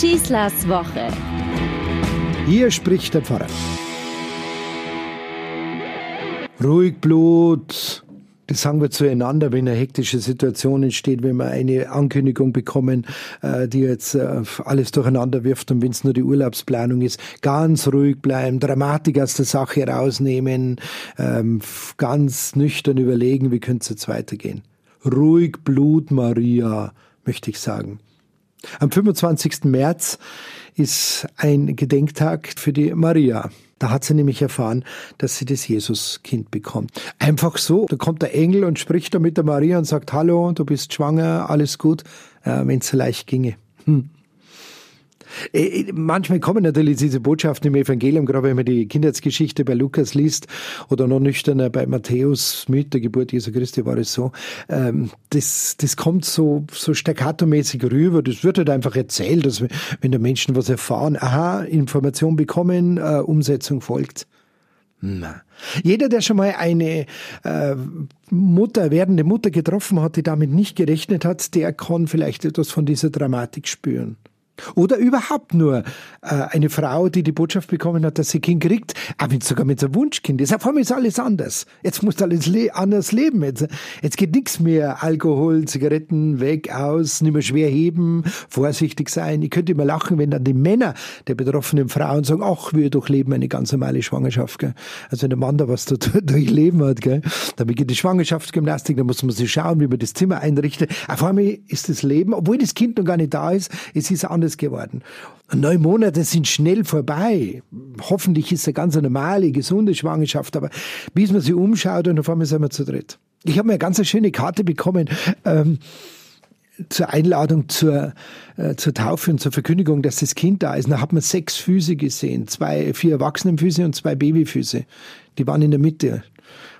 Schießlers Woche. Hier spricht der Pfarrer. Ruhig Blut. Das sagen wir zueinander, wenn eine hektische Situation entsteht, wenn wir eine Ankündigung bekommen, äh, die jetzt äh, alles durcheinander wirft und wenn es nur die Urlaubsplanung ist, ganz ruhig bleiben, Dramatik aus der Sache rausnehmen, ähm, ganz nüchtern überlegen, wie könnte es jetzt weitergehen. Ruhig Blut, Maria, möchte ich sagen. Am 25. März ist ein Gedenktag für die Maria. Da hat sie nämlich erfahren, dass sie das Jesuskind bekommt. Einfach so, da kommt der Engel und spricht da mit der Maria und sagt, hallo, du bist schwanger, alles gut, äh, wenn es leicht ginge. Hm. Äh, äh, manchmal kommen natürlich diese Botschaften im Evangelium, gerade wenn man die Kindheitsgeschichte bei Lukas liest oder noch nüchterner bei Matthäus mit der Geburt Jesu Christi war es so. Ähm, das, das kommt so, so staccato-mäßig rüber. Das wird halt einfach erzählt, dass wenn der Menschen was erfahren, aha, Information bekommen, äh, Umsetzung folgt. Na. Jeder, der schon mal eine äh, Mutter, werdende Mutter getroffen hat, die damit nicht gerechnet hat, der kann vielleicht etwas von dieser Dramatik spüren. Oder überhaupt nur äh, eine Frau, die die Botschaft bekommen hat, dass sie Kind kriegt, aber ah, sogar mit so einem Wunschkind ist. Auf einmal ist alles anders. Jetzt muss alles le anders leben. Jetzt, jetzt geht nichts mehr. Alkohol, Zigaretten, weg, aus, nicht mehr schwer heben, vorsichtig sein. Ich könnte immer lachen, wenn dann die Männer der betroffenen Frauen sagen, ach, wir durchleben eine ganz normale Schwangerschaft. Gell? Also wenn der Mann da was durchleben hat, gell? dann beginnt die Schwangerschaftsgymnastik, dann muss man sich schauen, wie man das Zimmer einrichtet. Auf einmal ist das Leben, obwohl das Kind noch gar nicht da ist, es ist anders anders geworden. Neun Monate sind schnell vorbei. Hoffentlich ist es eine ganz normale, gesunde Schwangerschaft, aber bis man sich umschaut und auf einmal sind wir zu dritt. Ich habe mir eine ganz schöne Karte bekommen. Ähm, zur Einladung zur, äh, zur Taufe und zur Verkündigung, dass das Kind da ist. Da hat man sechs Füße gesehen, zwei, vier Erwachsenenfüße und zwei Babyfüße. Die waren in der Mitte.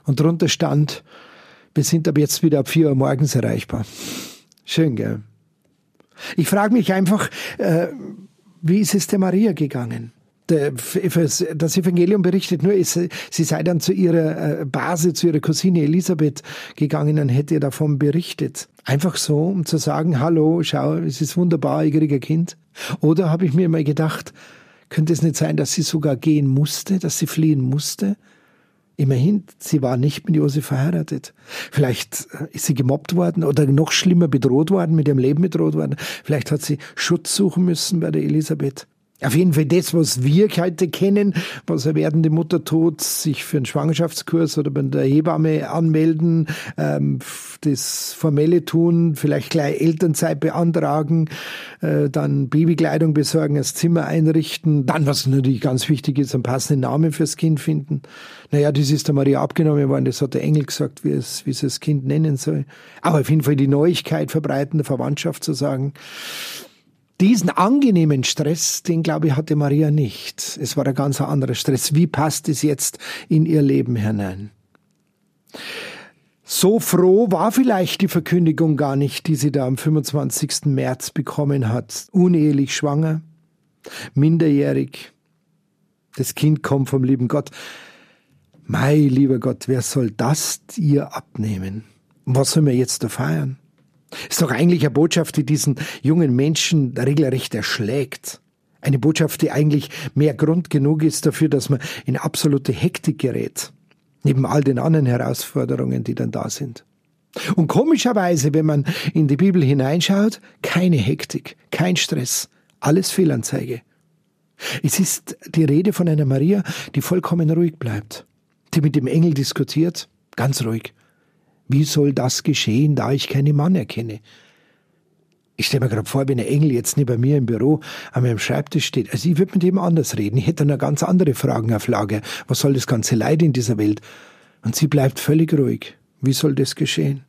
Und drunter stand, wir sind ab jetzt wieder ab vier Uhr morgens erreichbar. Schön, gell? Ich frage mich einfach, äh, wie ist es der Maria gegangen? das Evangelium berichtet nur, sie sei dann zu ihrer äh, Base, zu ihrer Cousine Elisabeth gegangen und hätte ihr davon berichtet. Einfach so, um zu sagen, hallo, schau, es ist wunderbar, ich kriege ein Kind. Oder habe ich mir mal gedacht, könnte es nicht sein, dass sie sogar gehen musste, dass sie fliehen musste? Immerhin, sie war nicht mit Josef verheiratet. Vielleicht äh, ist sie gemobbt worden oder noch schlimmer bedroht worden, mit ihrem Leben bedroht worden. Vielleicht hat sie Schutz suchen müssen bei der Elisabeth. Auf jeden Fall das, was wir heute kennen, was eine werdende Mutter tut, sich für einen Schwangerschaftskurs oder bei der Hebamme anmelden, ähm, das Formelle tun, vielleicht gleich Elternzeit beantragen, äh, dann Babykleidung besorgen, das Zimmer einrichten, dann, was natürlich ganz wichtig ist, einen passenden Namen fürs Kind finden. Naja, das ist der Maria abgenommen worden, das hat der Engel gesagt, wie es, wie es das Kind nennen soll. Aber auf jeden Fall die Neuigkeit verbreiten, der Verwandtschaft zu sagen, diesen angenehmen Stress, den glaube ich, hatte Maria nicht. Es war ein ganz anderer Stress. Wie passt es jetzt in ihr Leben hinein? So froh war vielleicht die Verkündigung gar nicht, die sie da am 25. März bekommen hat. Unehelich schwanger, minderjährig. Das Kind kommt vom lieben Gott. Mei, lieber Gott, wer soll das ihr abnehmen? Was sollen wir jetzt da feiern? Ist doch eigentlich eine Botschaft, die diesen jungen Menschen regelrecht erschlägt. Eine Botschaft, die eigentlich mehr Grund genug ist dafür, dass man in absolute Hektik gerät. Neben all den anderen Herausforderungen, die dann da sind. Und komischerweise, wenn man in die Bibel hineinschaut, keine Hektik, kein Stress, alles Fehlanzeige. Es ist die Rede von einer Maria, die vollkommen ruhig bleibt, die mit dem Engel diskutiert, ganz ruhig. Wie soll das geschehen, da ich keinen Mann erkenne? Ich stelle mir gerade vor, wenn ein Engel jetzt neben mir im Büro an meinem Schreibtisch steht. Also ich würde mit ihm anders reden. Ich hätte noch ganz andere Fragen auf Lager. Was soll das ganze Leid in dieser Welt? Und sie bleibt völlig ruhig. Wie soll das geschehen?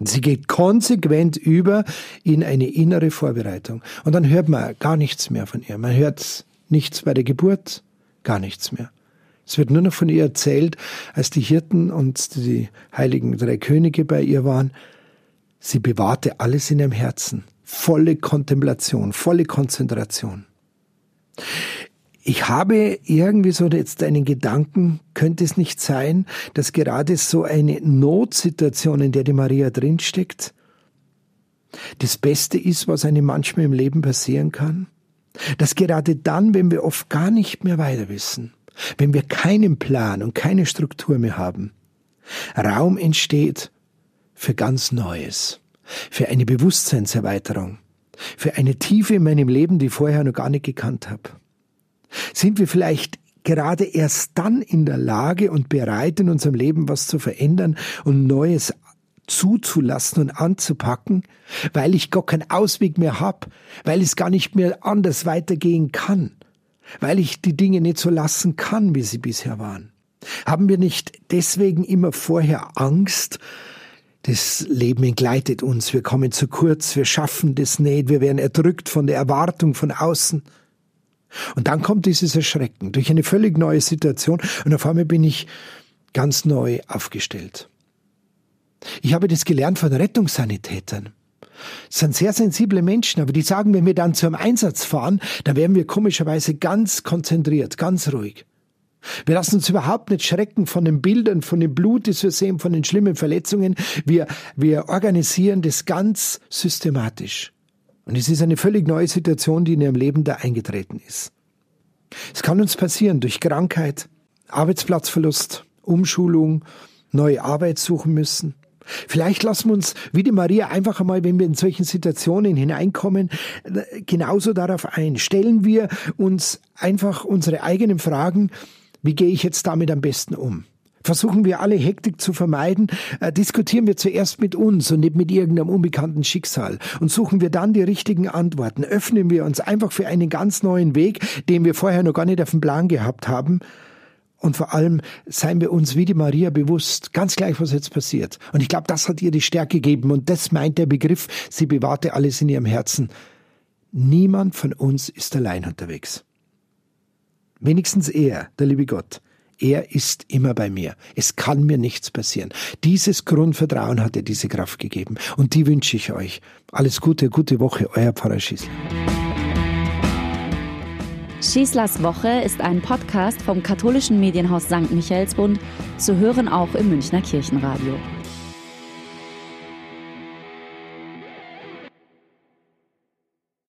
Sie geht konsequent über in eine innere Vorbereitung. Und dann hört man gar nichts mehr von ihr. Man hört nichts bei der Geburt, gar nichts mehr. Es wird nur noch von ihr erzählt, als die Hirten und die heiligen drei Könige bei ihr waren. Sie bewahrte alles in ihrem Herzen. Volle Kontemplation, volle Konzentration. Ich habe irgendwie so jetzt einen Gedanken, könnte es nicht sein, dass gerade so eine Notsituation, in der die Maria drinsteckt, das Beste ist, was einem manchmal im Leben passieren kann? Dass gerade dann, wenn wir oft gar nicht mehr weiter wissen, wenn wir keinen Plan und keine Struktur mehr haben, Raum entsteht für ganz Neues, für eine Bewusstseinserweiterung, für eine Tiefe in meinem Leben, die ich vorher noch gar nicht gekannt habe. Sind wir vielleicht gerade erst dann in der Lage und bereit, in unserem Leben was zu verändern und Neues zuzulassen und anzupacken, weil ich gar keinen Ausweg mehr hab, weil es gar nicht mehr anders weitergehen kann, weil ich die Dinge nicht so lassen kann, wie sie bisher waren. Haben wir nicht deswegen immer vorher Angst, das Leben entgleitet uns, wir kommen zu kurz, wir schaffen das nicht, wir werden erdrückt von der Erwartung von außen. Und dann kommt dieses Erschrecken durch eine völlig neue Situation und auf einmal bin ich ganz neu aufgestellt. Ich habe das gelernt von Rettungssanitätern. Das sind sehr sensible Menschen, aber die sagen, wenn wir dann zum Einsatz fahren, dann werden wir komischerweise ganz konzentriert, ganz ruhig. Wir lassen uns überhaupt nicht schrecken von den Bildern, von dem Blut, das wir sehen, von den schlimmen Verletzungen. Wir, wir organisieren das ganz systematisch. Und es ist eine völlig neue Situation, die in ihrem Leben da eingetreten ist. Es kann uns passieren durch Krankheit, Arbeitsplatzverlust, Umschulung, neue Arbeit suchen müssen. Vielleicht lassen wir uns, wie die Maria, einfach einmal, wenn wir in solchen Situationen hineinkommen, genauso darauf ein. Stellen wir uns einfach unsere eigenen Fragen, wie gehe ich jetzt damit am besten um? Versuchen wir alle Hektik zu vermeiden, äh, diskutieren wir zuerst mit uns und nicht mit irgendeinem unbekannten Schicksal und suchen wir dann die richtigen Antworten. Öffnen wir uns einfach für einen ganz neuen Weg, den wir vorher noch gar nicht auf dem Plan gehabt haben. Und vor allem seien wir uns wie die Maria bewusst, ganz gleich, was jetzt passiert. Und ich glaube, das hat ihr die Stärke gegeben. Und das meint der Begriff, sie bewahrte alles in ihrem Herzen. Niemand von uns ist allein unterwegs. Wenigstens er, der liebe Gott. Er ist immer bei mir. Es kann mir nichts passieren. Dieses Grundvertrauen hat er diese Kraft gegeben. Und die wünsche ich euch. Alles Gute, gute Woche, euer Pfarrer Schießler. Schießlers Woche ist ein Podcast vom katholischen Medienhaus St. Michaelsbund, zu hören auch im Münchner Kirchenradio.